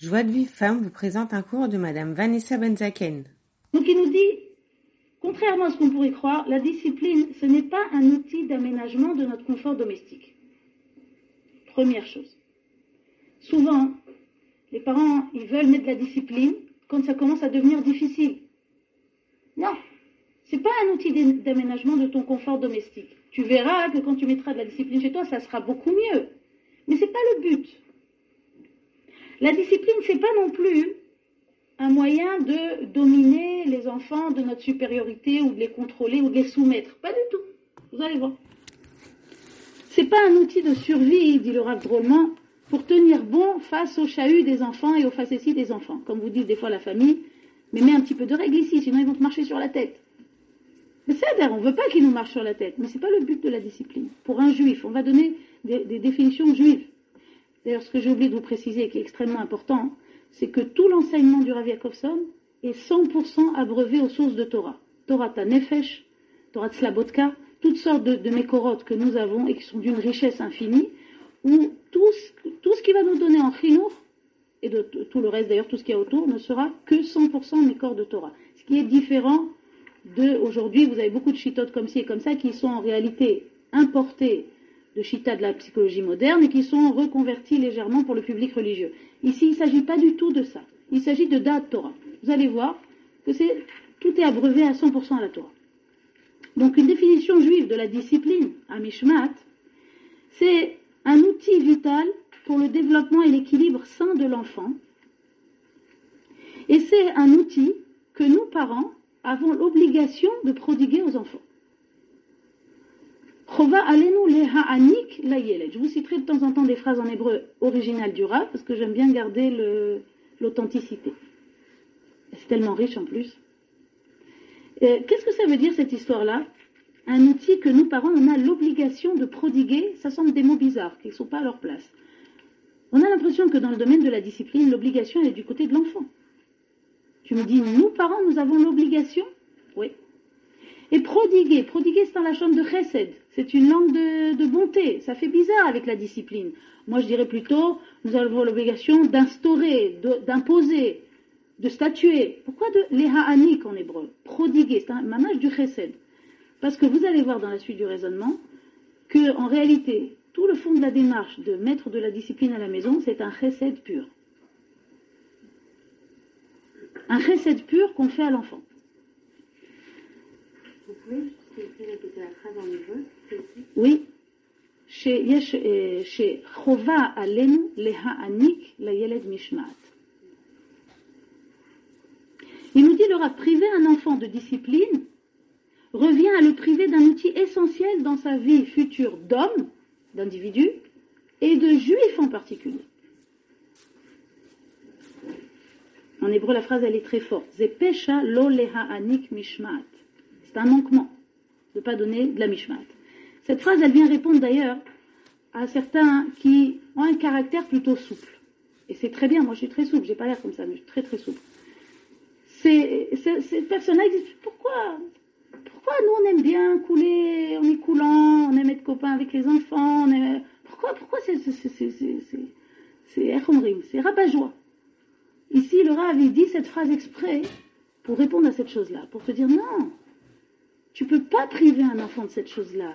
Joie de Vive Femme vous présente un cours de Madame Vanessa Benzaken. Donc il nous dit, contrairement à ce qu'on pourrait croire, la discipline, ce n'est pas un outil d'aménagement de notre confort domestique. Première chose. Souvent, les parents, ils veulent mettre de la discipline quand ça commence à devenir difficile. Non, c'est pas un outil d'aménagement de ton confort domestique. Tu verras que quand tu mettras de la discipline chez toi, ça sera beaucoup mieux. Mais c'est pas le but. La discipline, c'est pas non plus un moyen de dominer les enfants de notre supériorité ou de les contrôler ou de les soumettre. Pas du tout. Vous allez voir. C'est pas un outil de survie, dit le Rav pour tenir bon face au chahut des enfants et aux facéties des enfants. Comme vous dites des fois la famille, mais mets un petit peu de règle ici, sinon ils vont te marcher sur la tête. Mais c'est on ne veut pas qu'ils nous marchent sur la tête, mais ce n'est pas le but de la discipline. Pour un juif, on va donner des définitions juives. D'ailleurs, ce que j'ai oublié de vous préciser, qui est extrêmément important, c'est que tout l'enseignement du Rav Yakovson est 100% abreuvé aux sources de Torah. Torah Nefesh, Torah Slabotka, toutes sortes de, de que nous avons et qui sont d'une richesse infinie, où tout ce, qui va nous donner en chinour, et de, tout le reste d'ailleurs, tout ce qui est autour, ne sera que 100% mécor de Torah. Ce qui est différent de aujourd'hui, vous avez beaucoup de chitotes comme ci et comme ça qui sont en réalité importés de chita de la psychologie moderne et qui sont reconvertis légèrement pour le public religieux. Ici, il ne s'agit pas du tout de ça. Il s'agit de date Torah. Vous allez voir que tout est abreuvé à 100% à la Torah. Donc une définition juive de la discipline, à Mishmat, c'est un outil vital pour le développement et l'équilibre sain de l'enfant. Et c'est un outil que nous, parents, avons l'obligation de prodiguer aux enfants. Je vous citerai de temps en temps des phrases en hébreu originales du Rav, parce que j'aime bien garder l'authenticité. C'est tellement riche en plus. Euh, qu'est-ce que ça veut dire cette histoire-là? Un outil que nous, parents, on a l'obligation de prodiguer, ça semble des mots bizarres, qui ne sont pas à leur place. On a l'impression que dans le domaine de la discipline, l'obligation est du côté de l'enfant. Tu me dis, nous, parents, nous avons l'obligation? Et prodiguer, prodiguer, c'est dans la chambre de chesed. C'est une langue de, bonté. Ça fait bizarre avec la discipline. Moi, je dirais plutôt, nous avons l'obligation d'instaurer, d'imposer, de, statuer. Pourquoi de l'eha'anik en hébreu? Prodiguer, c'est un manage du chesed. Parce que vous allez voir dans la suite du raisonnement que, en réalité, tout le fond de la démarche de mettre de la discipline à la maison, c'est un chesed pur un recette pur qu'on fait à l'enfant. Vous pouvez répéter la phrase en hébreu Oui. Mishmat. Il nous dit le priver un enfant de discipline revient à le priver d'un outil essentiel dans sa vie future d'homme, d'individu, et de juif en particulier. En hébreu, la phrase, elle est très forte. Zepesha lo anik mishmat. C'est un manquement de ne pas donner de la mishmat. Cette phrase, elle vient répondre d'ailleurs à certains qui ont un caractère plutôt souple. Et c'est très bien, moi je suis très souple, j'ai pas l'air comme ça, mais je suis très très souple. Ces, personnes-là disent pourquoi Pourquoi nous on aime bien couler, on est coulant, on aime être copains avec les enfants, pourquoi, pourquoi c'est c'est rabat-joie Ici, le Rav, dit cette phrase exprès pour répondre à cette chose-là, pour te dire non, tu peux pas priver un enfant de cette chose-là.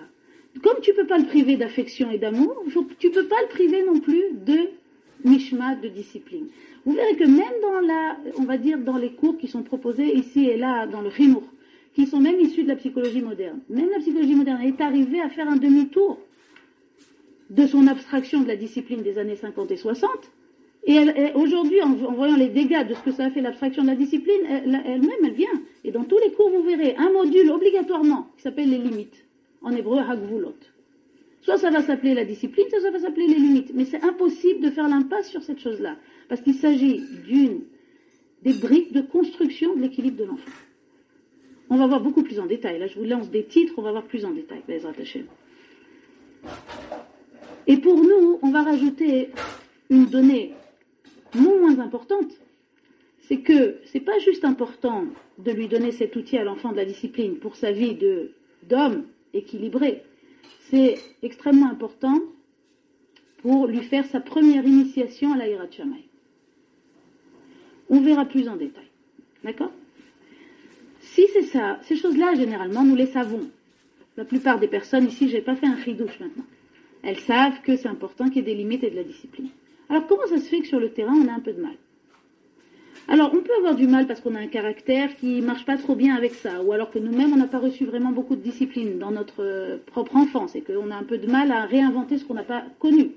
Comme tu peux pas le priver d'affection et d'amour, tu peux pas le priver non plus de mishma, de discipline. Vous verrez que même dans la, on va dire, dans les cours qui sont proposés ici et là, dans le Rimour, qui sont même issus de la psychologie moderne, même la psychologie moderne est arrivée à faire un demi-tour de son abstraction de la discipline des années 50 et 60 et, aujourd'hui, en, voyant les dégâts de ce que ça a fait l'abstraction de la discipline, elle-même, elle, vient. Et dans tous les cours, vous verrez un module obligatoirement qui s'appelle les limites. En hébreu, hagvulot. Soit ça va s'appeler la discipline, soit ça va s'appeler les limites. Mais c'est impossible de faire l'impasse sur cette chose-là. Parce qu'il s'agit d'une des briques de construction de l'équilibre de l'enfant. On va voir beaucoup plus en détail. Là, je vous lance des titres, on va voir plus en détail. Et pour nous, on va rajouter une donnée non moins importante, c'est que c'est pas juste important de lui donner cet outil à l'enfant de la discipline pour sa vie d'homme équilibré. C'est extrêmement important pour lui faire sa première initiation à la On verra plus en détail. D'accord? Si c'est ça, ces choses-là, généralement, nous les savons. La plupart des personnes ici, je n'ai pas fait un douche maintenant. Elles savent que c'est important qu'il y ait des limites et de la discipline. Alors comment ça se fait que sur le terrain, on a un peu de mal? Alors, on peut avoir du mal parce qu'on a un caractère qui marche pas trop bien avec ça, ou alors que nous-mêmes, on n'a pas reçu vraiment beaucoup de discipline dans notre euh, propre enfance et qu'on a un peu de mal à réinventer ce qu'on n'a pas connu.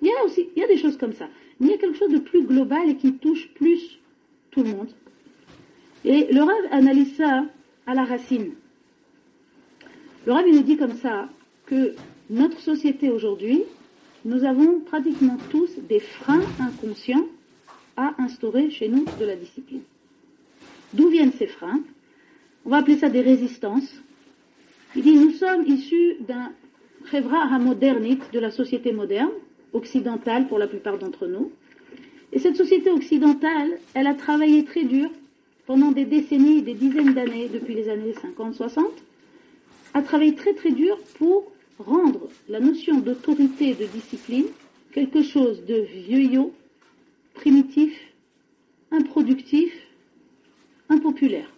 Il y a aussi, il y a des choses comme ça. Mais il y a quelque chose de plus global et qui touche plus tout le monde. Et le Rav analyse ça à la racine. Le Rav, il nous dit comme ça que notre société aujourd'hui, nous avons pratiquement tous des freins inconscients à instaurer chez nous de la discipline. D'où viennent ces freins? On va appeler ça des résistances. Il dit, nous sommes issus d'un à modernite de la société moderne, occidentale pour la plupart d'entre nous. Et cette société occidentale, elle a travaillé très dur pendant des décennies, des dizaines d'années, depuis les années 50-60, a travaillé très très dur pour rendre la notion d'autorité et de discipline quelque chose de vieillot, primitif, improductif, impopulaire.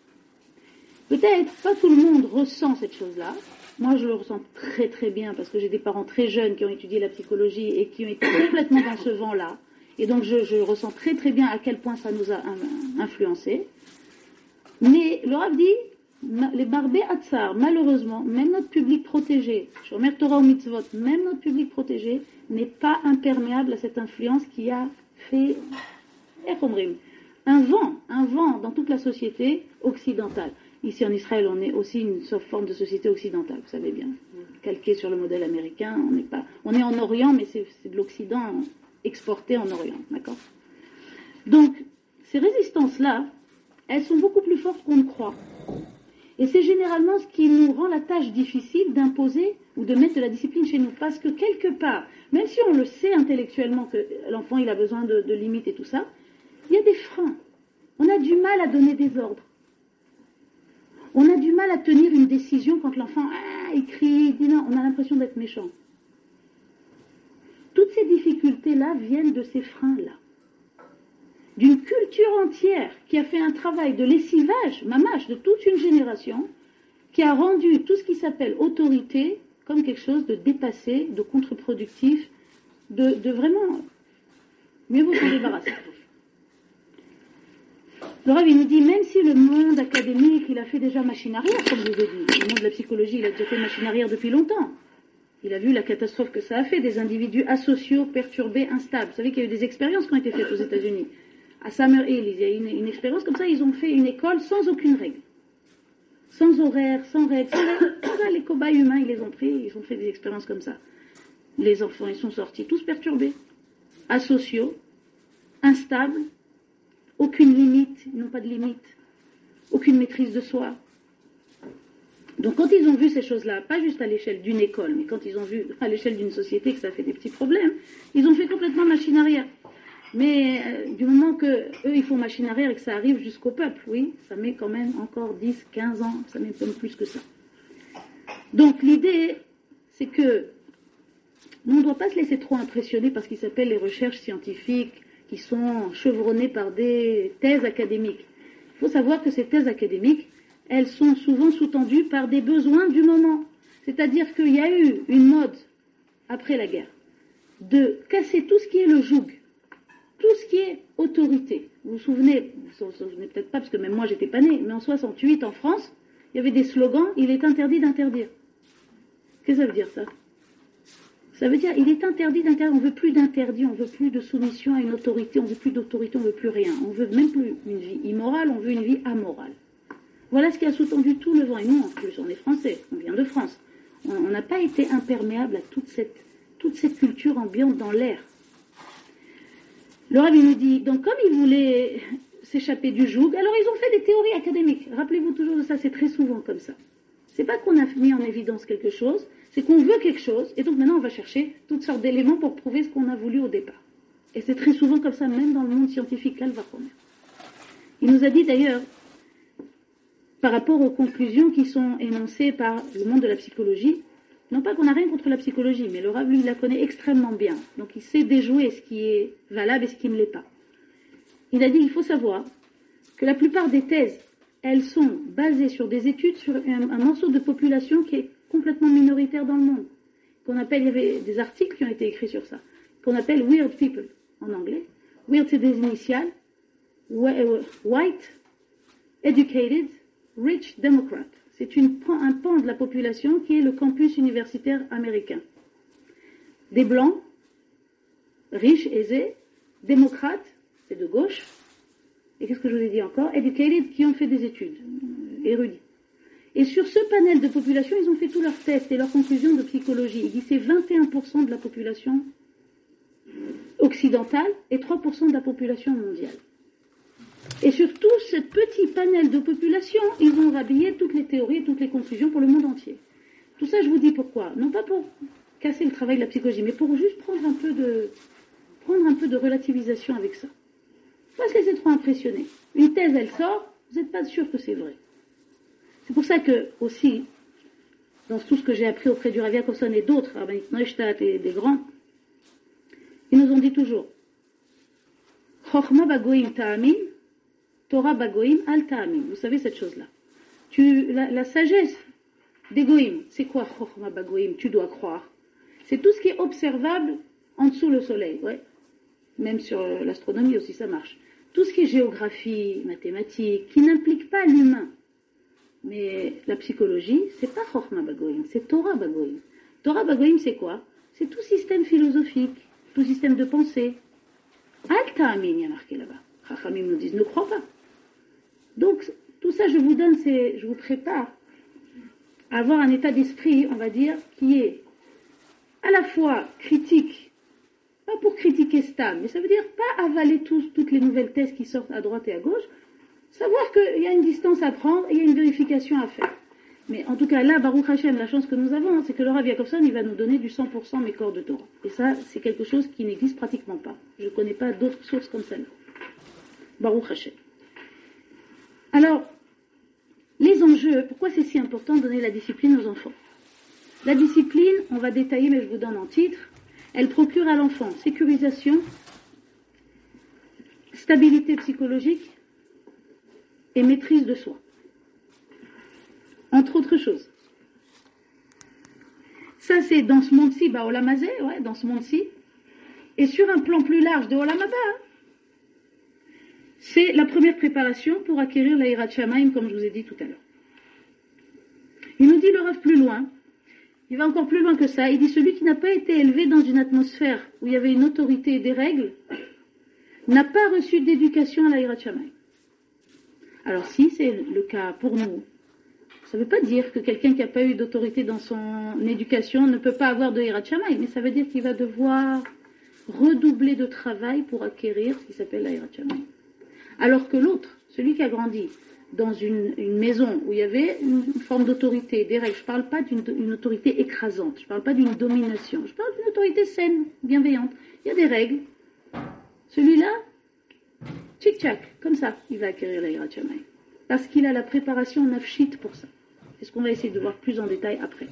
Peut-être pas tout le monde ressent cette chose-là. Moi, je le ressens très très bien parce que j'ai des parents très jeunes qui ont étudié la psychologie et qui ont été complètement dans ce vent-là. Et donc, je, ressens très très bien à quel point ça nous a influencé. Mais le Rav dit, les barbés Hatzar, malheureusement, même notre public protégé, Torah Mitzvot, même notre public protégé n'est pas imperméable à cette influence qui a fait un vent, un vent dans toute la société occidentale. Ici en Israël, on est aussi une forme de société occidentale, vous savez bien, calqué sur le modèle américain. On est pas, on est en Orient, mais c'est de l'Occident exporté en Orient, Donc ces résistances-là, elles sont beaucoup plus fortes qu'on ne croit. Et c'est généralement ce qui nous rend la tâche difficile d'imposer ou de mettre de la discipline chez nous. Parce que quelque part, même si on le sait intellectuellement que l'enfant il a besoin de, limites et tout ça, il y a des freins. On a du mal à donner des ordres. On a du mal à tenir une décision quand l'enfant ah, il crie, il dit non, on a l'impression d'être méchant. Toutes ces difficultés-là viennent de ces freins-là d'une culture entière qui a fait un travail de lessivage, mamache, de toute une génération, qui a rendu tout ce qui s'appelle autorité comme quelque chose de dépassé, de contre-productif, de, vraiment mieux vous s'en débarrasser. Le Rav, il nous dit, même si le monde académique, il a fait déjà machine arrière, comme je vous ai dit, le monde de la psychologie, il a déjà fait machine arrière depuis longtemps. Il a vu la catastrophe que ça a fait, des individus asociaux, perturbés, instables. Vous savez qu'il y a eu des expériences qui ont été faites aux États-Unis à Summer Hill, il y a une, une expérience comme ça, ils ont fait une école sans aucune règle. Sans horaire, sans règle, sans les cobayes humains, ils les ont pris, ils ont fait des expériences comme ça. Les enfants, ils sont sortis tous perturbés, asociaux, instables, aucune limite, ils n'ont pas de limite, aucune maîtrise de soi. Donc quand ils ont vu ces choses-là, pas juste à l'échelle d'une école, mais quand ils ont vu à l'échelle d'une société que ça fait des petits problèmes, ils ont fait complètement machine arrière. Mais euh, du moment que eux ils font machine arrière et que ça arrive jusqu'au peuple, oui, ça met quand même encore 10, 15 ans, ça met même plus que ça. Donc l'idée, c'est que on ne doit pas se laisser trop impressionner par ce qui s'appelle les recherches scientifiques qui sont chevronnées par des thèses académiques. Il faut savoir que ces thèses académiques, elles sont souvent sous-tendues par des besoins du moment. C'est-à-dire qu'il y a eu une mode, après la guerre, de casser tout ce qui est le joug, tout ce qui est autorité. Vous vous souvenez, vous vous souvenez peut-être pas, parce que même moi j'étais pas née, mais en 68 en France, il y avait des slogans, il est interdit d'interdire. Qu'est-ce que ça veut dire ça? Ça veut dire, il est interdit d'interdire, on veut plus d'interdit, on veut plus de soumission à une autorité, on veut plus d'autorité, on veut plus rien. On veut même plus une vie immorale, on veut une vie amorale. Voilà ce qui a sous-tendu tout le vent. Et nous, en plus, on est français, on vient de France. On n'a pas été imperméable à toute cette, toute cette culture ambiante dans l'air. Le Rabbi nous dit, donc comme ils voulaient s'échapper du joug, alors ils ont fait des théories académiques. Rappelez-vous toujours de ça, c'est très souvent comme ça. C'est pas qu'on a mis en évidence quelque chose, c'est qu'on veut quelque chose, et donc maintenant on va chercher toutes sortes d'éléments pour prouver ce qu'on a voulu au départ. Et c'est très souvent comme ça, même dans le monde scientifique, Calvachomer. Il nous a dit d'ailleurs, par rapport aux conclusions qui sont énoncées par le monde de la psychologie, non pas qu'on n'a rien contre la psychologie, mais le Rav, lui, la connaît extrêmement bien. Donc il sait déjouer ce qui est valable et ce qui ne l'est pas. il a dit il faut savoir que la plupart des thèses, elles sont basées sur des études sur un, un morceau de population qui est complètement minoritaire dans le monde. Qu'on appelle, il y avait des articles qui ont été écrits sur ça, qu'on appelle weird people en anglais. Weird, c'est des initiales. White, educated, rich democrat. C'est un pan de la population qui est le campus universitaire américain. Des blancs, riches, aisés, démocrates, c'est de gauche, et qu'est-ce que je vous ai dit encore Educated, qui ont fait des études, euh, érudits. Et sur ce panel de population, ils ont fait tous leurs tests et leurs conclusions de psychologie. Ils disent c'est 21% de la population occidentale et 3% de la population mondiale. Et sur tout ce petit panel de population, ils ont rhabillé toutes les théories et toutes les conclusions pour le monde entier. Tout ça, je vous dis pourquoi. Non pas pour casser le travail de la psychologie, mais pour juste prendre un peu de, prendre un peu de relativisation avec ça. Pas se laisser trop impressionner. Une thèse, elle sort, vous n'êtes pas sûr que c'est vrai. C'est pour ça que, aussi, dans tout ce que j'ai appris auprès du Rav Jacobson et d'autres, Rabbi Neustadt et des grands, ils nous ont dit toujours, ta'amin, Torah bagoim al ta'amin. Vous savez cette chose-là. Tu, la, sagesse des c'est quoi bagoim Tu dois croire. C'est tout ce qui est observable en dessous le soleil, ouais. Même sur euh, l'astronomie aussi, ça marche. Tout ce qui est géographie, mathématiques, qui n'implique pas l'humain. Mais la psychologie, c'est pas Chochma Bagoïm, c'est Torah Bagoïm. Torah Bagoïm, c'est quoi? C'est tout système philosophique, tout système de pensée. Al Ta'amin, il y a marqué là-bas. Chachamim nous disent, ne crois pas. Donc, tout ça, je vous donne, c'est, je vous prépare à avoir un état d'esprit, on va dire, qui est à la fois critique, pas pour critiquer Stam, mais ça veut dire pas avaler tous, toutes les nouvelles thèses qui sortent à droite et à gauche, savoir qu'il y a une distance à prendre et il y a une vérification à faire. Mais en tout cas, là, Baruch Hashem, la chance que nous avons, hein, c'est que le Rav il va nous donner du 100% mes corps de Torah. Et ça, c'est quelque chose qui n'existe pratiquement pas. Je ne connais pas d'autres sources comme celle-là. Baruch Hashem. Alors, les enjeux, pourquoi c'est si important de donner la discipline aux enfants? La discipline, on va détailler, mais je vous donne en titre, elle procure à l'enfant sécurisation, stabilité psychologique et maîtrise de soi. Entre autres choses. Ça, c'est dans ce monde-ci, bah, Olamazé, ouais, dans ce monde-ci. Et sur un plan plus large de Olamaba, hein, c'est la première préparation pour acquérir l'Aïrat Shamaim, comme je vous ai dit tout à l'heure. Il nous dit le Rav plus loin, il va encore plus loin que ça, il dit celui qui n'a pas été élevé dans une atmosphère où il y avait une autorité et des règles, n'a pas reçu d'éducation à l'Aïrat Shamaim. Alors si c'est le cas pour nous, ça ne veut pas dire que quelqu'un qui n'a pas eu d'autorité dans son éducation ne peut pas avoir de Hirat mais ça veut dire qu'il va devoir redoubler de travail pour acquérir ce qui s'appelle la Hirat Shamaim. Alors que l'autre, celui qui a grandi dans une, maison où il y avait une forme d'autorité, des règles, je ne parle pas d'une autorité écrasante, je ne parle pas d'une domination, je parle d'une autorité saine, bienveillante. Il y a des règles. Celui-là, tchic-tchac, comme ça, il va acquérir la Hirat Shamaim. Parce qu'il a la préparation nafshit pour ça. C'est ce qu'on va essayer de voir plus en détail après.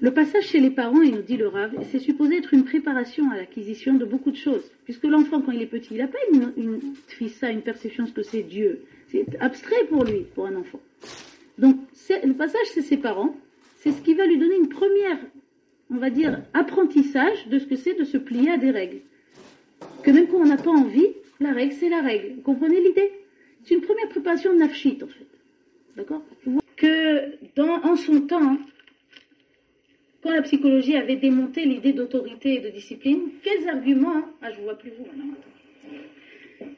Le passage chez les parents, il nous dit le Rav, c'est supposé être une préparation à l'acquisition de beaucoup de choses. Puisque l'enfant, quand il est petit, il n'a pas une, fissa, une perception de ce que c'est Dieu. C'est abstrait pour lui, pour un enfant. Donc, le passage chez ses parents, c'est ce qui va lui donner une première, on va dire, apprentissage de ce que c'est de se plier à des règles. Que même quand on n'a pas envie, la règle, c'est la règle. Vous comprenez l'idée? C'est une première préparation de nafshit, en fait. D'accord? Que dans, en son temps, quand la psychologie avait démonté l'idée d'autorité et de discipline, quels arguments, ah je vois plus vous maintenant,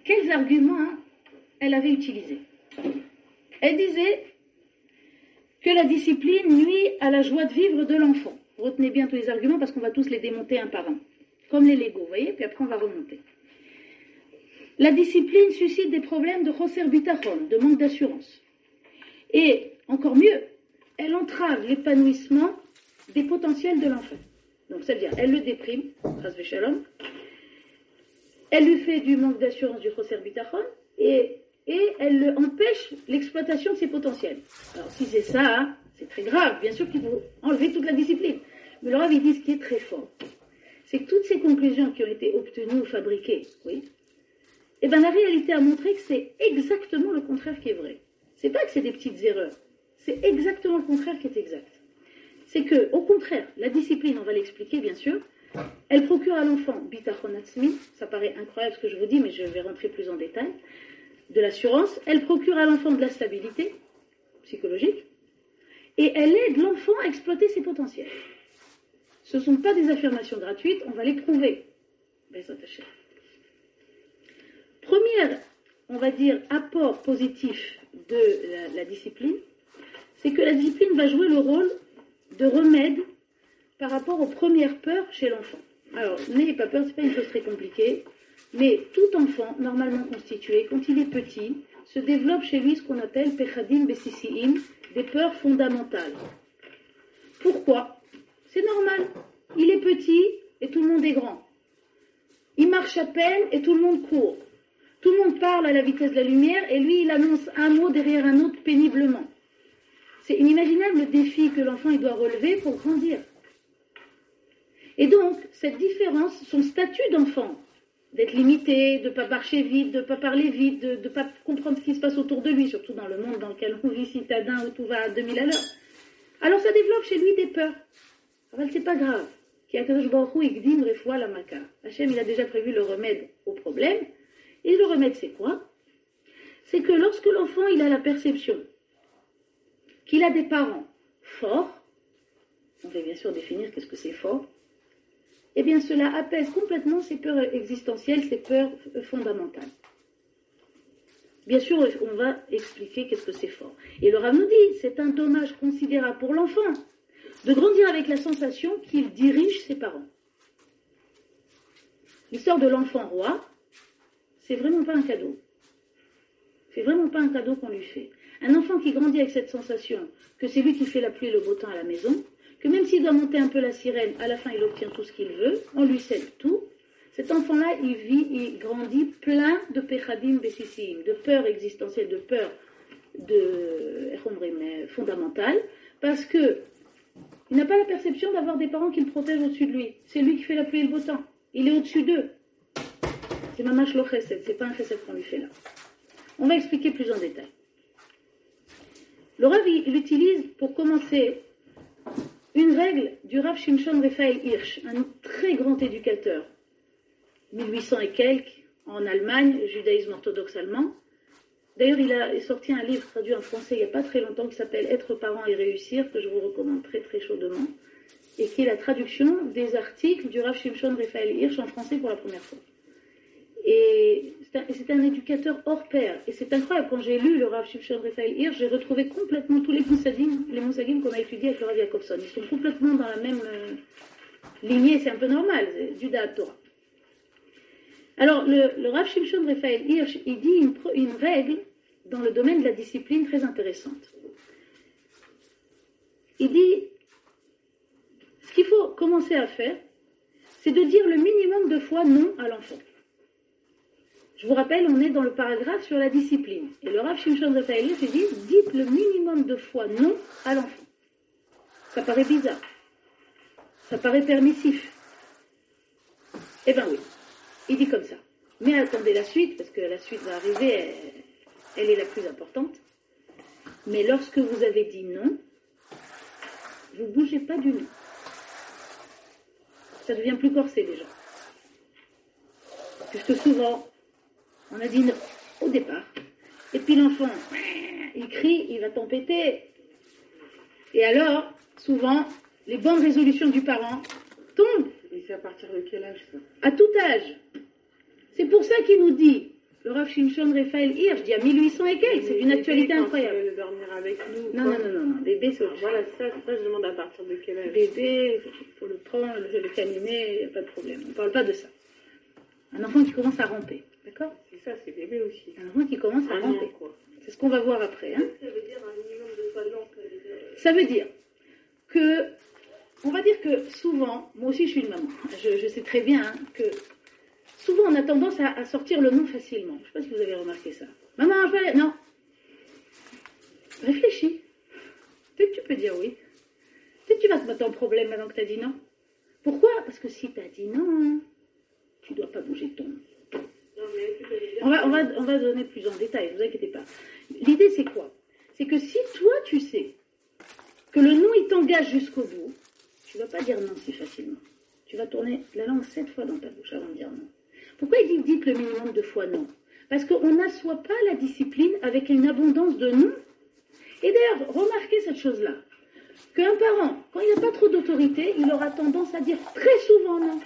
quels arguments elle avait utilisés? Elle disait que la discipline nuit à la joie de vivre de l'enfant. Retenez bien tous les arguments parce qu'on va tous les démonter un par un, comme les Legos, vous voyez, puis après on va remonter. La discipline suscite des problèmes de bitachon, de manque d'assurance. Et encore mieux, elle entrave l'épanouissement des potentiels de l'enfant. Donc, c'est-à-dire, elle le déprime, elle lui fait du manque d'assurance du choser bitachon, et, et elle le empêche l'exploitation de ses potentiels. Alors, si c'est ça, c'est très grave. Bien sûr qu'il faut enlever toute la discipline. Mais le Rav, il dit ce qui est très fort. c'est que toutes ces conclusions qui ont été obtenues ou fabriquées, oui, eh ben la réalité a montré que c'est exactement le contraire qui est vrai. C'est pas que c'est des petites erreurs, c'est exactement le contraire qui est exact. C'est que, au contraire, la discipline, on va l'expliquer bien sûr, elle procure à l'enfant bitachon ça paraît incroyable ce que je vous dis, mais je vais rentrer plus en détail, de l'assurance, elle procure à l'enfant de la stabilité psychologique, et elle aide l'enfant à exploiter ses potentiels. Ce ne sont pas des affirmations gratuites, on va les prouver. Premier, on va dire, apport positif de la, discipline, c'est que la discipline va jouer le rôle de remède par rapport aux premières peurs chez l'enfant. Alors, n'ayez pas peur, ce n'est pas une chose très compliquée, mais tout enfant, normalement constitué, quand il est petit, se développe chez lui ce qu'on appelle pechadim besisiim, des peurs fondamentales. Pourquoi? C'est normal. Il est petit et tout le monde est grand. Il marche à peine et tout le monde court. Tout le monde parle à la vitesse de la lumière et lui, il annonce un mot derrière un autre péniblement. C'est inimaginable le défi que l'enfant doit relever pour grandir. Et donc, cette différence, son statut d'enfant, d'être limité, de ne pas marcher vite, de ne pas parler vite, de ne pas comprendre ce qui se passe autour de lui, surtout dans le monde dans lequel on vit citadin où tout va à 2000 à l'heure. Alors ça développe chez lui des peurs. Alors c'est pas grave. Hachem, il a déjà prévu le remède au problème. Et le remède, c'est quoi? C'est que lorsque l'enfant, il a la perception qu'il a des parents forts, on va bien sûr définir qu'est-ce que c'est fort, eh bien cela apaise complètement ces peurs existentielles, ces peurs fondamentales. Bien sûr, on va expliquer qu'est-ce que c'est fort. Et le nous dit, c'est un dommage considérable pour l'enfant de grandir avec la sensation qu'il dirige ses parents. L'histoire de l'enfant roi, c'est vraiment pas un cadeau. C'est vraiment pas un cadeau qu'on lui fait. Un enfant qui grandit avec cette sensation que c'est lui qui fait la pluie et le beau temps à la maison, que même s'il doit monter un peu la sirène, à la fin il obtient tout ce qu'il veut, on lui cède tout. Cet enfant-là, il vit, il grandit plein de pechadim bessissim, de peur existentielle, de peur de, fondamentale, parce que il n'a pas la perception d'avoir des parents qui le protègent au-dessus de lui. C'est lui qui fait la pluie et le beau temps. Il est au-dessus d'eux. C'est mamash lo chesed, c'est pas un chesed qu'on lui fait là. On va expliquer plus en détail. Le Rav, il utilise pour commencer une règle du Rav Shimshon Raphaël Hirsch, un très grand éducateur, 1800 et quelques, en Allemagne, judaïsme orthodoxe allemand. D'ailleurs, il a sorti un livre traduit en français il n'y a pas très longtemps qui s'appelle Être parent et réussir, que je vous recommande très très chaudement, et qui est la traduction des articles du Rav Shimshon Raphaël Hirsch en français pour la première fois. Et c'est un, éducateur hors pair. Et c'est incroyable, quand j'ai lu le Rav Shimshon Raphaël Hirsch, j'ai retrouvé complètement tous les moussadim, qu'on a étudiés avec le Rav Jacobson. Ils sont complètement dans la même euh, lignée, c'est un peu normal, du Torah. Alors, le, Rav Shimshon Raphaël Hirsch, il dit une règle dans le domaine de la discipline très intéressante. Il dit, ce qu'il faut commencer à faire, c'est de dire le minimum de fois non à l'enfant. Je vous rappelle, on est dans le paragraphe sur la discipline. Et le Rav Shimshon Raphaël dit dites le minimum de fois non à l'enfant. Ça paraît bizarre. Ça paraît permissif. Eh bien oui, il dit comme ça. Mais attendez la suite, parce que la suite va arriver, elle, est la plus importante. Mais lorsque vous avez dit non, vous ne bougez pas du non. Ça devient plus corsé déjà. Puisque souvent, on a dit non au départ. Et puis l'enfant, il crie, il va t'empêter. Et alors, souvent, les bonnes résolutions du parent tombent. Et c'est à partir de quel âge ça? À tout âge. C'est pour ça qu'il nous dit, le Rav Shimshon Raphaël Hirsch dit à 1800 et quelques, c'est une actualité incroyable. Dormir avec nous. Non, non, non, non, non, bébé, c'est Voilà, ça, ça, je demande à partir de quel âge? Bébé, il faut le prendre, le câliner, il n'y a pas de problème. On ne parle pas de ça. Un enfant qui commence à ramper. D'accord C'est ça, c'est bébé aussi. Un enfant qui commence à ramper. C'est ce qu'on va voir après. Hein ça veut dire un minimum de talent Ça veut dire que, on va dire que souvent, moi aussi je suis une maman, je, sais très bien hein, que souvent on a tendance à, sortir le nom facilement. Je ne sais pas si vous avez remarqué ça. Maman, je Non. Réfléchis. Peut-être que tu peux dire oui. Peut-être que tu vas te mettre en problème maintenant que tu as dit non. Pourquoi? Parce que si tu as dit non, tu ne dois pas bouger ton. Non, mais tu peux les dire. On va, on, va, on va donner plus en détail, ne vous inquiétez pas. L'idée, c'est quoi? C'est que si toi, tu sais que le non, il t'engage jusqu'au bout, tu ne vas pas dire non si facilement. Tu vas tourner la langue sept fois dans ta bouche avant de dire non. Pourquoi il dit dites le minimum de fois non? Parce qu'on n'assoit pas la discipline avec une abondance de non. Et d'ailleurs, remarquez cette chose-là. Qu'un parent, quand il n'a pas trop d'autorité, il aura tendance à dire très souvent non.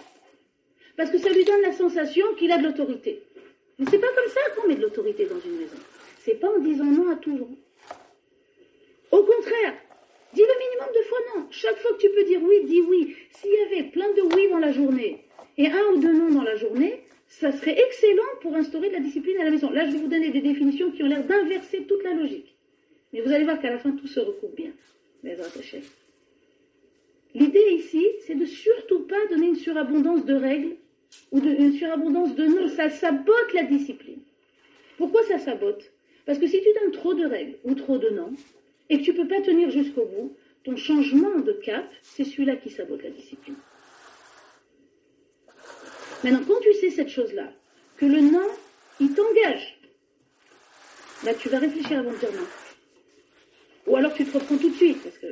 Parce que ça lui donne la sensation qu'il a de l'autorité. Mais c'est pas comme ça qu'on met de l'autorité dans une maison. C'est pas en disant non à tout vent. Au contraire, dis le minimum de fois non. Chaque fois que tu peux dire oui, dis oui. S'il y avait plein de oui dans la journée et un ou deux non dans la journée, ça serait excellent pour instaurer de la discipline à la maison. Là, je vais vous donner des définitions qui ont l'air d'inverser toute la logique. Mais vous allez voir qu'à la fin, tout se recoupe bien. Mais. L'idée ici, c'est de surtout pas donner une surabondance de règles ou de, une surabondance de noms. Ça sabote la discipline. Pourquoi ça sabote? Parce que si tu donnes trop de règles ou trop de noms et que tu ne peux pas tenir jusqu'au bout, ton changement de cap, c'est celui-là qui sabote la discipline. Maintenant, quand tu sais cette chose-là, que le non, il t'engage, là, tu vas réfléchir avant de dire non. Ou alors tu te reprends tout de suite, parce que...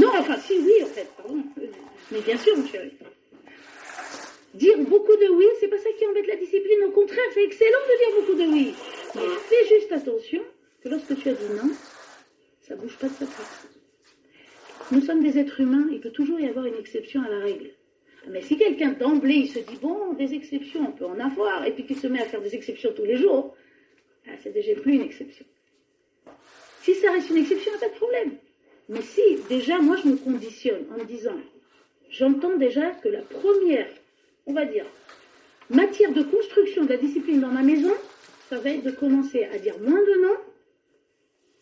Non, enfin, si, oui, en fait, pardon. Mais bien sûr, mon chéri. Dire beaucoup de oui, c'est pas ça qui embête la discipline. Au contraire, c'est excellent de dire beaucoup de oui. Mais fais juste attention que lorsque tu as dit non, ça bouge pas de sa place. Nous sommes des êtres humains, il peut toujours y avoir une exception à la règle. Mais si quelqu'un d'emblée, il se dit, bon, des exceptions, on peut en avoir, et puis qu'il se met à faire des exceptions tous les jours, ah, c'est déjà plus une exception. Si ça reste une exception, pas de problème. Mais si, déjà, moi, je me conditionne en me disant, j'entends déjà que la première, on va dire, matière de construction de la discipline dans ma maison, ça va être de commencer à dire moins de non,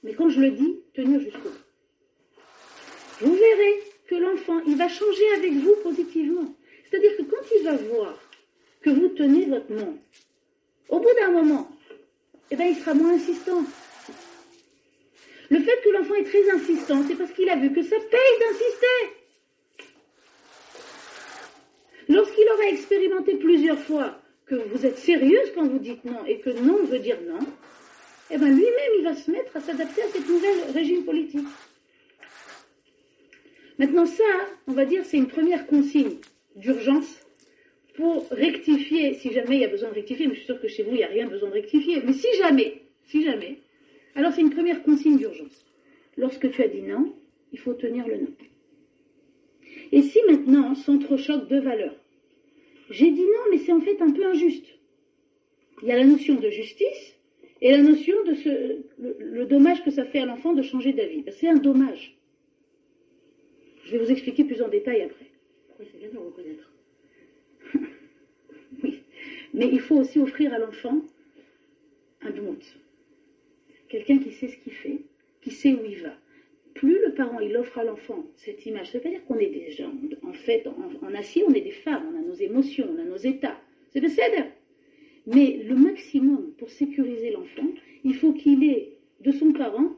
mais quand je le dis, tenir jusqu'au bout. Vous verrez que l'enfant, il va changer avec vous positivement. C'est-à-dire que quand il va voir que vous tenez votre nom, au bout d'un moment, eh ben, il sera moins insistant. Le fait que l'enfant est très insistant, c'est parce qu'il a vu que ça paye d'insister. Lorsqu'il aura expérimenté plusieurs fois que vous êtes sérieuse quand vous dites non et que non veut dire non, eh ben lui-même, il va se mettre à s'adapter à cette nouvelle régime politique. Maintenant, ça, on va dire, c'est une première consigne d'urgence pour rectifier, si jamais il y a besoin de rectifier, mais je suis sûre que chez vous, il n'y a rien besoin de rectifier, mais si jamais, si jamais, alors c'est une première consigne d'urgence. Lorsque tu as dit non, il faut tenir le non. Et si maintenant s'entrechoquent deux valeurs, j'ai dit non, mais c'est en fait un peu injuste. Il y a la notion de justice et la notion de ce, le, le dommage que ça fait à l'enfant de changer d'avis. Ben, c'est un dommage. Je vais vous expliquer plus en détail après. Oui, c'est bien de le reconnaître. Oui. Mais il faut aussi offrir à l'enfant un doute. Quelqu'un qui sait ce qu'il fait, qui sait où il va. Plus le parent il offre à l'enfant cette image, ça veut pas dire qu'on est des gens, en fait, en, en, acier, on est des femmes, on a nos émotions, on a nos états. C'est décédé. Mais le maximum pour sécuriser l'enfant, il faut qu'il ait de son parent,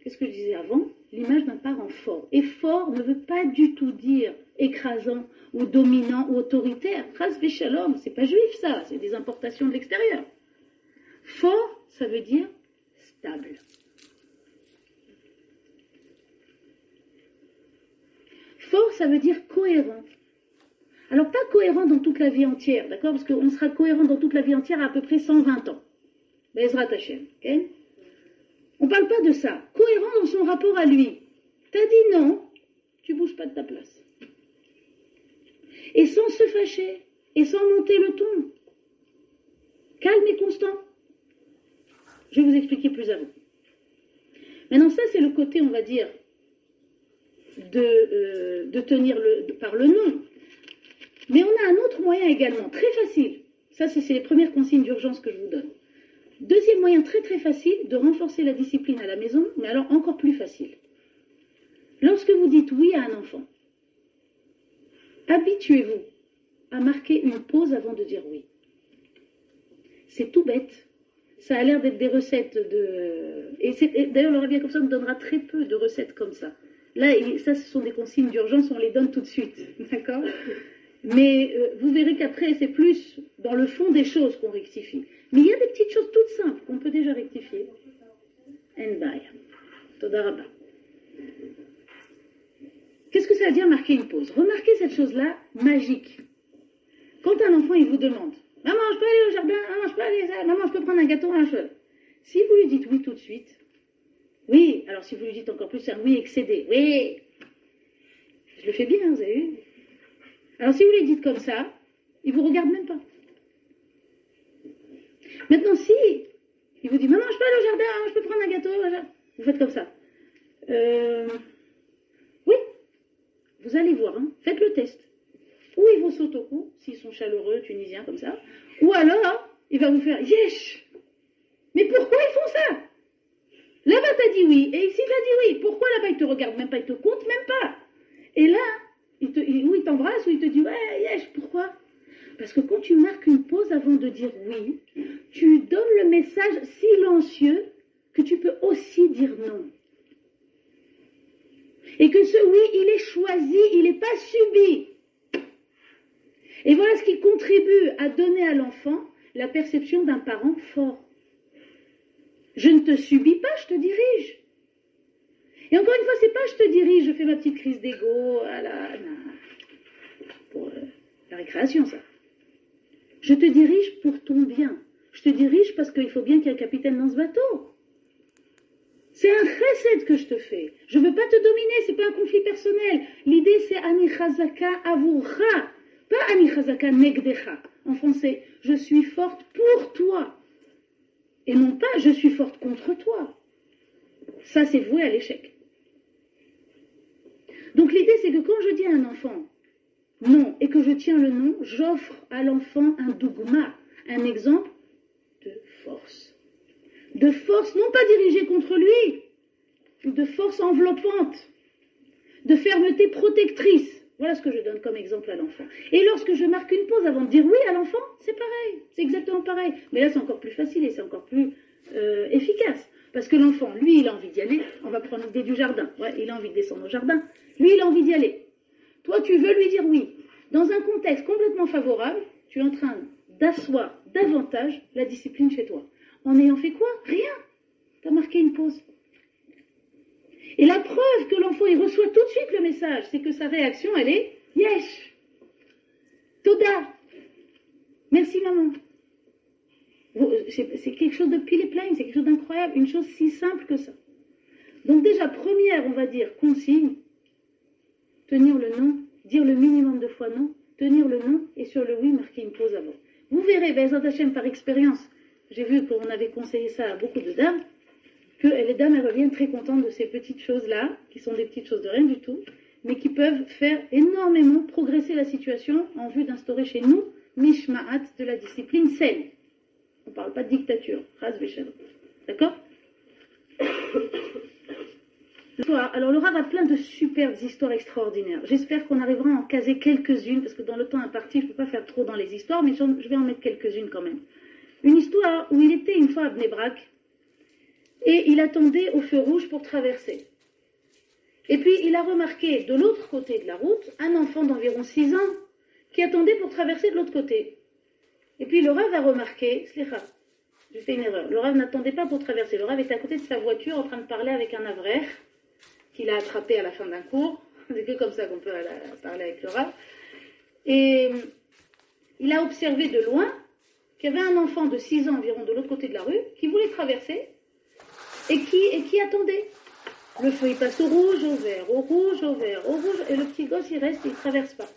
qu'est-ce que je disais avant, l'image d'un parent fort. Et fort ne veut pas du tout dire écrasant ou dominant ou autoritaire. Trace Véchalom, c'est pas juif ça, c'est des importations de l'extérieur. Fort, ça veut dire stable. Fort, ça veut dire cohérent. Alors pas cohérent dans toute la vie entière, d'accord? Parce qu'on sera cohérent dans toute la vie entière à à peu près 120 ans. Bezrat Hashem, ok? On parle pas de ça. Cohérent dans son rapport à lui. T'as dit non, tu bouges pas de ta place. Et sans se fâcher, et sans monter le ton. Calme et constant. Je vais vous expliquer plus avant. Maintenant, ça, c'est le côté, on va dire, de, euh, de tenir le, par le nom. Mais on a un autre moyen également, très facile. Ça, c'est les premières consignes d'urgence que je vous donne. Deuxième moyen très très facile de renforcer la discipline à la maison, mais alors encore plus facile. Lorsque vous dites oui à un enfant, habituez-vous à marquer une pause avant de dire oui. C'est tout bête. Ça a l'air d'être des recettes de. Et, d'ailleurs, le Rabbi comme ça nous donnera très peu de recettes comme ça. Là, ça, ce sont des consignes d'urgence, on les donne tout de suite. D'accord Mais euh, vous verrez qu'après, c'est plus dans le fond des choses qu'on rectifie. Mais il y a des petites choses toutes simples qu'on peut déjà rectifier. En bail. Toda rabba. Qu'est-ce que ça veut dire marquer une pause? Remarquez cette chose-là magique. Quand un enfant, il vous demande Maman, je peux aller au jardin? Maman, je peux aller Maman, je peux prendre un gâteau un cheveu? Si vous lui dites oui tout de suite, oui, alors si vous lui dites encore plus, c'est un oui excédé. Oui Je le fais bien, vous avez vu Alors si vous lui dites comme ça, il vous regarde même pas. Maintenant, si il vous dit Maman, je peux aller au jardin, maman, je peux prendre un gâteau, vous faites comme ça. Euh, oui, vous allez voir, hein. faites le test. Ou ils vont sauter au cou, s'ils sont chaleureux, tunisiens comme ça, ou alors il va vous faire Yesh Mais pourquoi ils font ça? Là-bas, t'as dit oui, et ici, t'as dit oui. Pourquoi là-bas, il te regarde même pas, il te compte même pas Et là, il t'embrasse, ou il te dit ouais, Yesh, pourquoi Parce que quand tu marques une pause avant de dire oui, tu donnes le message silencieux que tu peux aussi dire non. Et que ce oui, il est choisi, il n'est pas subi. Et voilà ce qui contribue à donner à l'enfant la perception d'un parent fort. Je ne te subis pas, je te dirige. Et encore une fois, c'est pas je te dirige, je fais ma petite crise d'ego à pour euh, la récréation, ça. Je te dirige pour ton bien. Je te dirige parce qu'il faut bien qu'il y ait un capitaine dans ce bateau. C'est un chesed que je te fais. Je ne veux pas te dominer, c'est pas un conflit personnel. L'idée c'est ani chazaka avurcha, pas ani chazaka negdecha. En français, je suis forte pour toi. Et non pas je suis forte contre toi. Ça c'est voué à l'échec. Donc l'idée c'est que quand je dis à un enfant non et que je tiens le non, j'offre à l'enfant un dogma, un exemple de force. De force non pas dirigée contre lui, de force enveloppante, de fermeté protectrice. Voilà ce que je donne comme exemple à l'enfant. Et lorsque je marque une pause avant de dire oui à l'enfant, c'est pareil, c'est exactement pareil. Mais là, c'est encore plus facile et c'est encore plus euh, efficace. Parce que l'enfant, lui, il a envie d'y aller. On va prendre l'idée du jardin. Il a envie de descendre au jardin. Lui, il a envie d'y aller. Toi, tu veux lui dire oui. Dans un contexte complètement favorable, tu es en train d'asseoir davantage la discipline chez toi. En ayant fait quoi? Rien. Tu as marqué une pause. Et la preuve que l'enfant il reçoit tout de suite le message, c'est que sa réaction, elle est Yesh. Toda. Merci maman. C'est quelque chose de pile et plein, c'est quelque chose d'incroyable, une chose si simple que ça. Donc déjà, première, on va dire, consigne, tenir le non, dire le minimum de fois non, tenir le non, et sur le oui, marquer une pause avant. Vous verrez, Bezat Hashem, par expérience, j'ai vu qu'on avait conseillé ça à beaucoup de dames, que les dames elles reviennent très contentes de ces petites choses-là, qui sont des petites choses de rien du tout, mais qui peuvent faire énormément progresser la situation en vue d'instaurer chez nous Mishma'at de la discipline saine. On ne parle pas de dictature. D'accord alors le Rav a plein de superbes histoires extraordinaires. J'espère qu'on arrivera à en caser quelques-unes, parce que dans le temps imparti, je ne peux pas faire trop dans les histoires, mais je vais en mettre quelques-unes quand même. Une histoire où il était une fois à Bnebrak, et il attendait au feu rouge pour traverser. Et puis il a remarqué de l'autre côté de la route un enfant d'environ 6 ans qui attendait pour traverser de l'autre côté. Et puis le Rav a remarqué, j'ai fait une erreur, le Rav n'attendait pas pour traverser, le Rav était à côté de sa voiture en train de parler avec un avraire qu'il a attrapé à la fin d'un cours. C'est que comme ça qu'on peut parler avec le Rav. Et il a observé de loin qu'il y avait un enfant de 6 ans environ de l'autre côté de la rue qui voulait traverser et qui, et qui attendait. Le feu, il passe au rouge, au vert, au rouge, au vert, au rouge, et le petit gosse, il reste, il ne traverse pas.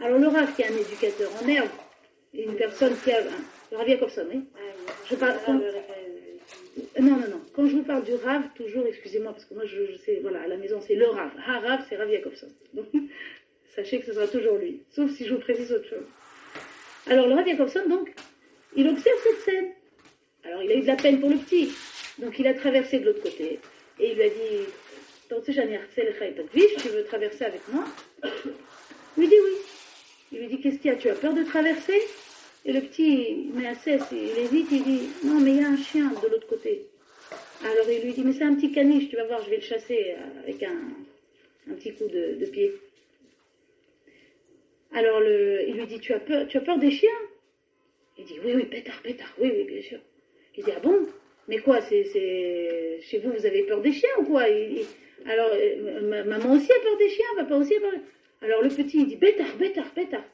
Alors le Rav, qui est un éducateur en herbe, et une personne qui a... Un, le Rav Jacobson, oui je parle, quand, non, non, non. Quand je vous parle du Rav, toujours, excusez-moi, parce que moi, je, je, sais, voilà, à la maison, c'est le Rav. Ha, Rav, c'est Rav Jacobson. Donc, sachez que ce sera toujours lui, sauf si je vous précise autre chose. Alors, le Rav Jacobson, donc, il observe cette scène. Alors, il a eu de la peine pour le petit. Donc, il a traversé de l'autre côté. Et il lui a dit, tu veux traverser avec moi? Il lui dit oui. Il lui dit, qu'est-ce qu'il y a? Tu as peur de traverser? Et le petit, il met cesse, il hésite, il dit, non, mais il y a un chien de l'autre côté. Alors il lui dit, mais c'est un petit caniche, tu vas voir, je vais le chasser avec un, un petit coup de, pied. Alors il lui dit tu as peur, tu as peur des chiens? Il dit oui oui pétard pétard oui oui bien sûr. Il dit ah bon? Mais quoi c'est chez vous vous avez peur des chiens ou quoi? Alors euh, ma- maman aussi a peur des chiens papa aussi a peur. Alors le petit il dit pétard pétard pétard.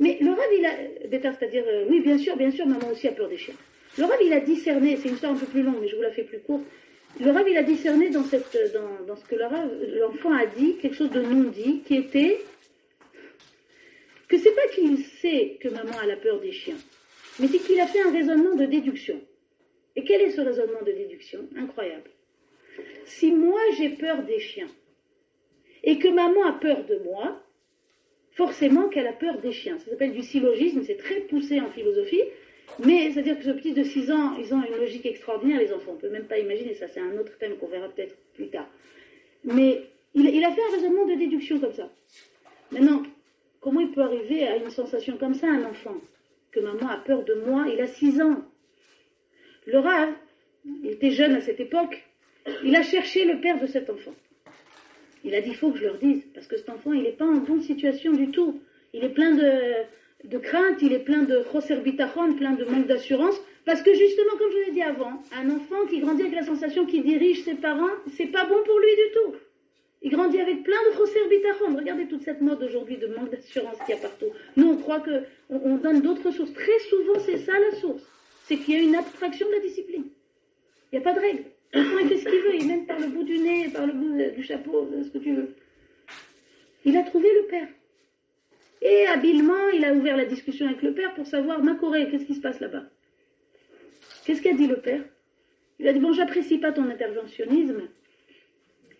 Mais le rave il a pétard c'est-à-dire euh, oui bien sûr bien sûr maman aussi a peur des chiens. Le il a discerné c'est une histoire un peu plus longue mais je vous la fais plus courte. Le rave il a discerné dans cette dans, ce que l'enfant a dit quelque chose de non dit qui était que c'est pas qu'il sait que maman a la peur des chiens, mais c'est qu'il a fait un raisonnement de déduction. Et quel est ce raisonnement de déduction Incroyable. Si moi j'ai peur des chiens et que maman a peur de moi, forcément qu'elle a peur des chiens. Ça s'appelle du syllogisme, c'est très poussé en philosophie, mais c'est-à-dire que ce petit de 6 ans, ils ont une logique extraordinaire, les enfants. On ne peut même pas imaginer ça, c'est un autre thème qu'on verra peut-être plus tard. Mais il, a fait un raisonnement de déduction comme ça. Maintenant, Comment il peut arriver à une sensation comme ça, un enfant Que maman a peur de moi, il a 6 ans. Le Rav, il était jeune à cette époque, il a cherché le père de cet enfant. Il a dit, il faut que je leur dise, parce que cet enfant, il n'est pas en bonne situation du tout. Il est plein de, de crainte, il est plein de choser bitachon, plein de manque d'assurance, parce que justement, comme je vous l'ai dit avant, un enfant qui grandit avec la sensation qu'il dirige ses parents, c'est pas bon pour lui du tout. Il grandit avec plein de choser bitachon. Regardez toute cette mode aujourd'hui de manque d'assurance qu'il y a partout. Nous, on croit que on, on donne d'autres sources. Très souvent, c'est ça la source. C'est qu'il y a une abstraction de la discipline. Il n'y a pas de règle. L'enfant, il fait ce qu'il veut? Il même par le bout du nez, par le bout du chapeau, ce que tu veux. Il a trouvé le père. Et habilement, il a ouvert la discussion avec le père pour savoir, ma Corée, qu'est-ce qui se passe là-bas? Qu'est-ce qu'a dit le père? Il a dit, bon, j'apprécie pas ton interventionnisme.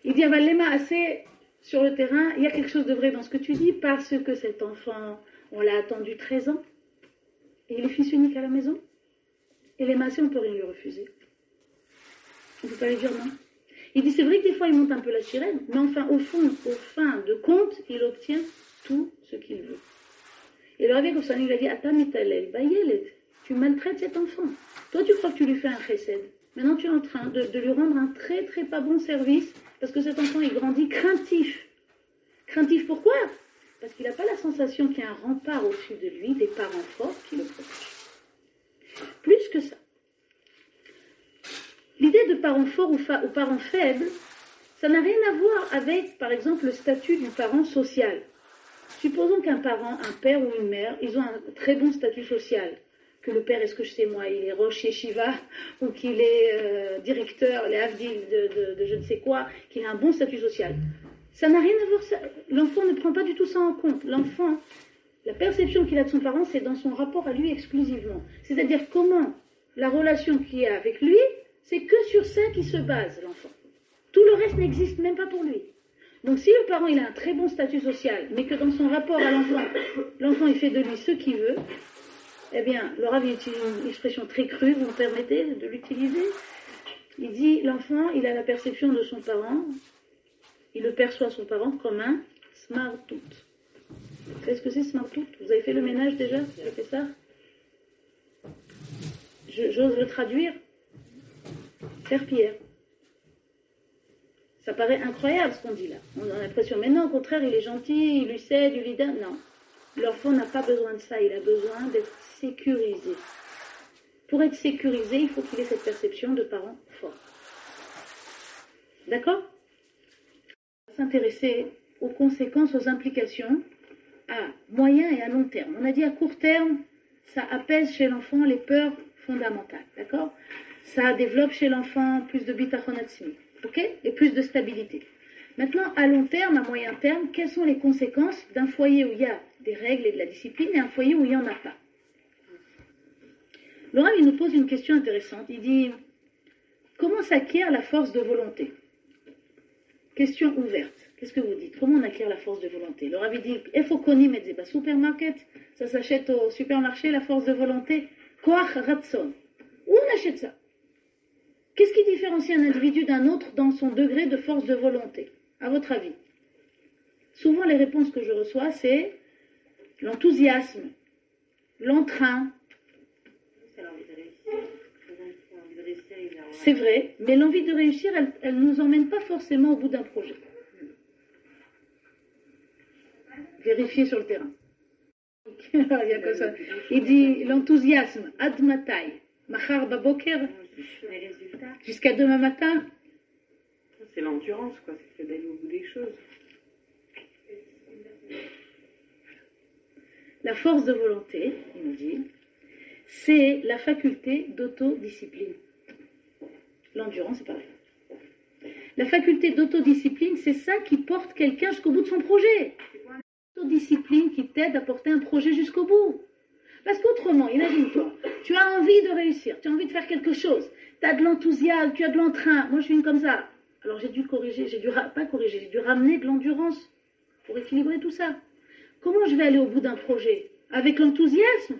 Il dit, Avalema, assez sur le terrain, il y a quelque chose de vrai dans ce que tu dis, parce que cet enfant, on l'a attendu 13 ans, et il est fils unique à la maison. Et les massés, on ne peut rien lui refuser. On ne peut pas lui dire non. Il dit, c'est vrai que des fois, il monte un peu la sirène, mais enfin, au fond, au fin de compte, il obtient tout ce qu'il veut. Et le Rabbi Goswami lui a dit, Atam bayeled, tu maltraites cet enfant. Toi, tu crois que tu lui fais un chesed. Maintenant, tu es en train de, de lui rendre un très, très pas bon service, parce que cet enfant, il grandit craintif. Craintif pourquoi? Parce qu'il n'a pas la sensation qu'il y a un rempart au-dessus de lui, des parents forts qui le protègent. Plus que ça. L'idée de parents forts ou, fa- ou parents faibles, ça n'a rien à voir avec, par exemple, le statut du parent social. Supposons qu'un parent, un père ou une mère, ils ont un très bon statut social. Que le père, est-ce que je sais moi, il est Roche Shiva ou qu'il est euh, directeur, les Havdil de, de- de je ne sais quoi, qu'il a un bon statut social. Ça n'a rien à voir. L'enfant ne prend pas du tout ça en compte. L'enfant, la perception qu'il a de son parent, c'est dans son rapport à lui exclusivement. C'est-à-dire comment la relation qu'il a avec lui, c'est que sur ça qu'il se base, l'enfant. Tout le reste n'existe même pas pour lui. Donc si le parent il a un très bon statut social, mais que dans son rapport à l'enfant, l'enfant il fait de lui ce qu'il veut, eh bien, le Rav il utilise une expression très crue, vous me permettez de l'utiliser. Il dit l'enfant, il a la perception de son parent, il le perçoit son parent comme un smartout. Qu'est-ce que c'est smartout Vous avez fait le ménage déjà avez fait ça J'ose le traduire. Serpillère. Ça paraît incroyable ce qu'on dit là. On a l'impression, mais non, au contraire, il est gentil, il lui cède, il lui donne. Non. L'enfant n'a pas besoin de ça, il a besoin d'être sécurisé. Pour être sécurisé, il faut qu'il ait cette perception de parent fort. D'accord? S'intéresser aux conséquences, aux implications à moyen et à long terme. On a dit à court terme, ça apaise chez l'enfant les peurs fondamentales. D'accord? Ça développe chez l'enfant plus de bitachon ok? Et plus de stabilité. Maintenant, à long terme, à moyen terme, quelles sont les conséquences d'un foyer où il y a des règles et de la discipline et un foyer où il n'y en a pas? Laurent, il nous pose une question intéressante. Il dit Comment s'acquiert la force de volonté? Question ouverte. Qu'est-ce que vous dites? Comment on acquiert la force de volonté? Le Rabbi dit Efokoni metzeba supermarket. Ça s'achète au supermarché, la force de volonté? Koach ratson. Où on achète ça? Qu'est-ce qui différencie un individu d'un autre dans son degré de force de volonté? À votre avis? Souvent, les réponses que je reçois, c'est l'enthousiasme, l'entrain. Il C'est vrai, mais l'envie de réussir, elle ne nous emmène pas forcément au bout d'un projet. Vérifier sur le terrain. il, y a comme ça. il dit l'enthousiasme, admatai, machar baboker, jusqu'à demain matin. c'est l'endurance, quoi. C'est d'aller au bout des choses. La force de volonté, il nous dit, c'est la faculté d'autodiscipline. L'endurance, c'est pareil. La faculté d'autodiscipline, c'est ça qui porte quelqu'un jusqu'au bout de son projet. L'autodiscipline qui t'aide à porter un projet jusqu'au bout. Parce qu'autrement, imagine-toi, tu as envie de réussir, tu as envie de faire quelque chose, tu as de l'enthousiasme, tu as de l'entrain. Moi, je suis une comme ça. Alors, j'ai dû corriger, j'ai dû, pas corriger, j'ai dû ramener de l'endurance pour équilibrer tout ça. Comment je vais aller au bout d'un projet? Avec l'enthousiasme?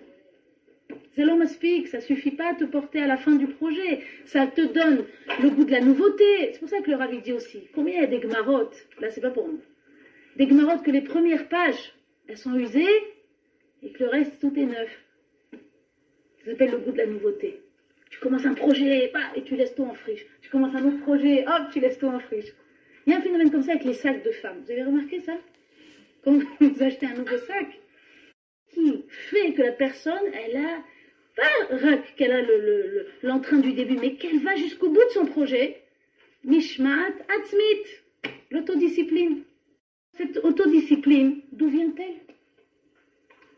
C'est l'homme speak, ça suffit pas à te porter à la fin du projet. Ça te donne le goût de la nouveauté. C'est pour ça que le Ravi dit aussi, combien il y a des gmarottes? Là, c'est pas pour nous. Des gmarottes que les premières pages, elles sont usées et que le reste, tout est neuf. Ça s'appelle le goût de la nouveauté. Tu commences un projet, et tu laisses tout en friche. Tu commences un autre projet, hop, tu laisses tout en friche. Il y a un phénomène comme ça avec les sacs de femmes. Vous avez remarqué ça? Quand vous achetez un nouveau sac, qui fait que la personne, elle a pas qu'elle a le- le- l'entrain du début, mais qu'elle va jusqu'au bout de son projet. Mishmat, atzmit, l'autodiscipline. Cette autodiscipline, d'où vient-elle?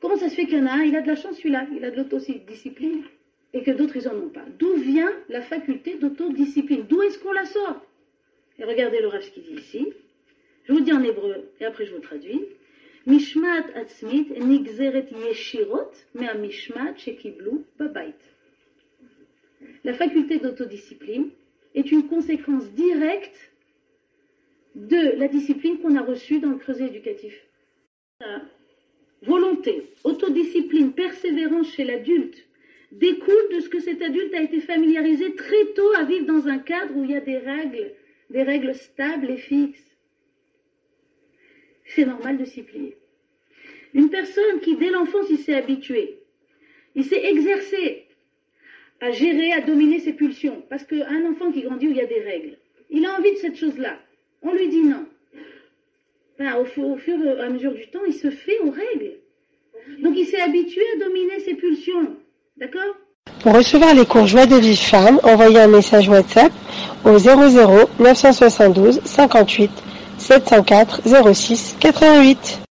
Comment ça se fait qu'il y en a un, il a de la chance celui-là, il a de l'autodiscipline, et que d'autres, ils en ont pas. D'où vient la faculté d'autodiscipline? D'où est-ce qu'on la sort? Et regardez le ce qu'il dit ici. Je vous dis en hébreu, et après je vous traduis. La faculté d'autodiscipline est une conséquence directe de la discipline qu'on a reçue dans le creuset éducatif. Volonté, autodiscipline, persévérance chez l'adulte découle de ce que cet adulte a été familiarisé très tôt à vivre dans un cadre où il y a des règles, des règles stables et fixes. C'est normal de s'y plier. Une personne qui, dès l'enfance, il s'est habitué, il s'est exercé à gérer, à dominer ses pulsions. Parce qu'un enfant qui grandit où il y a des règles, il a envie de cette chose-là. On lui dit non. Ben, au, fu- au fur et à mesure du temps, il se fait aux règles. Donc il s'est habitué à dominer ses pulsions. D'accord? Pour recevoir les cours Joie de vie femme, envoyez un message WhatsApp au 00 972 58 704 06 88.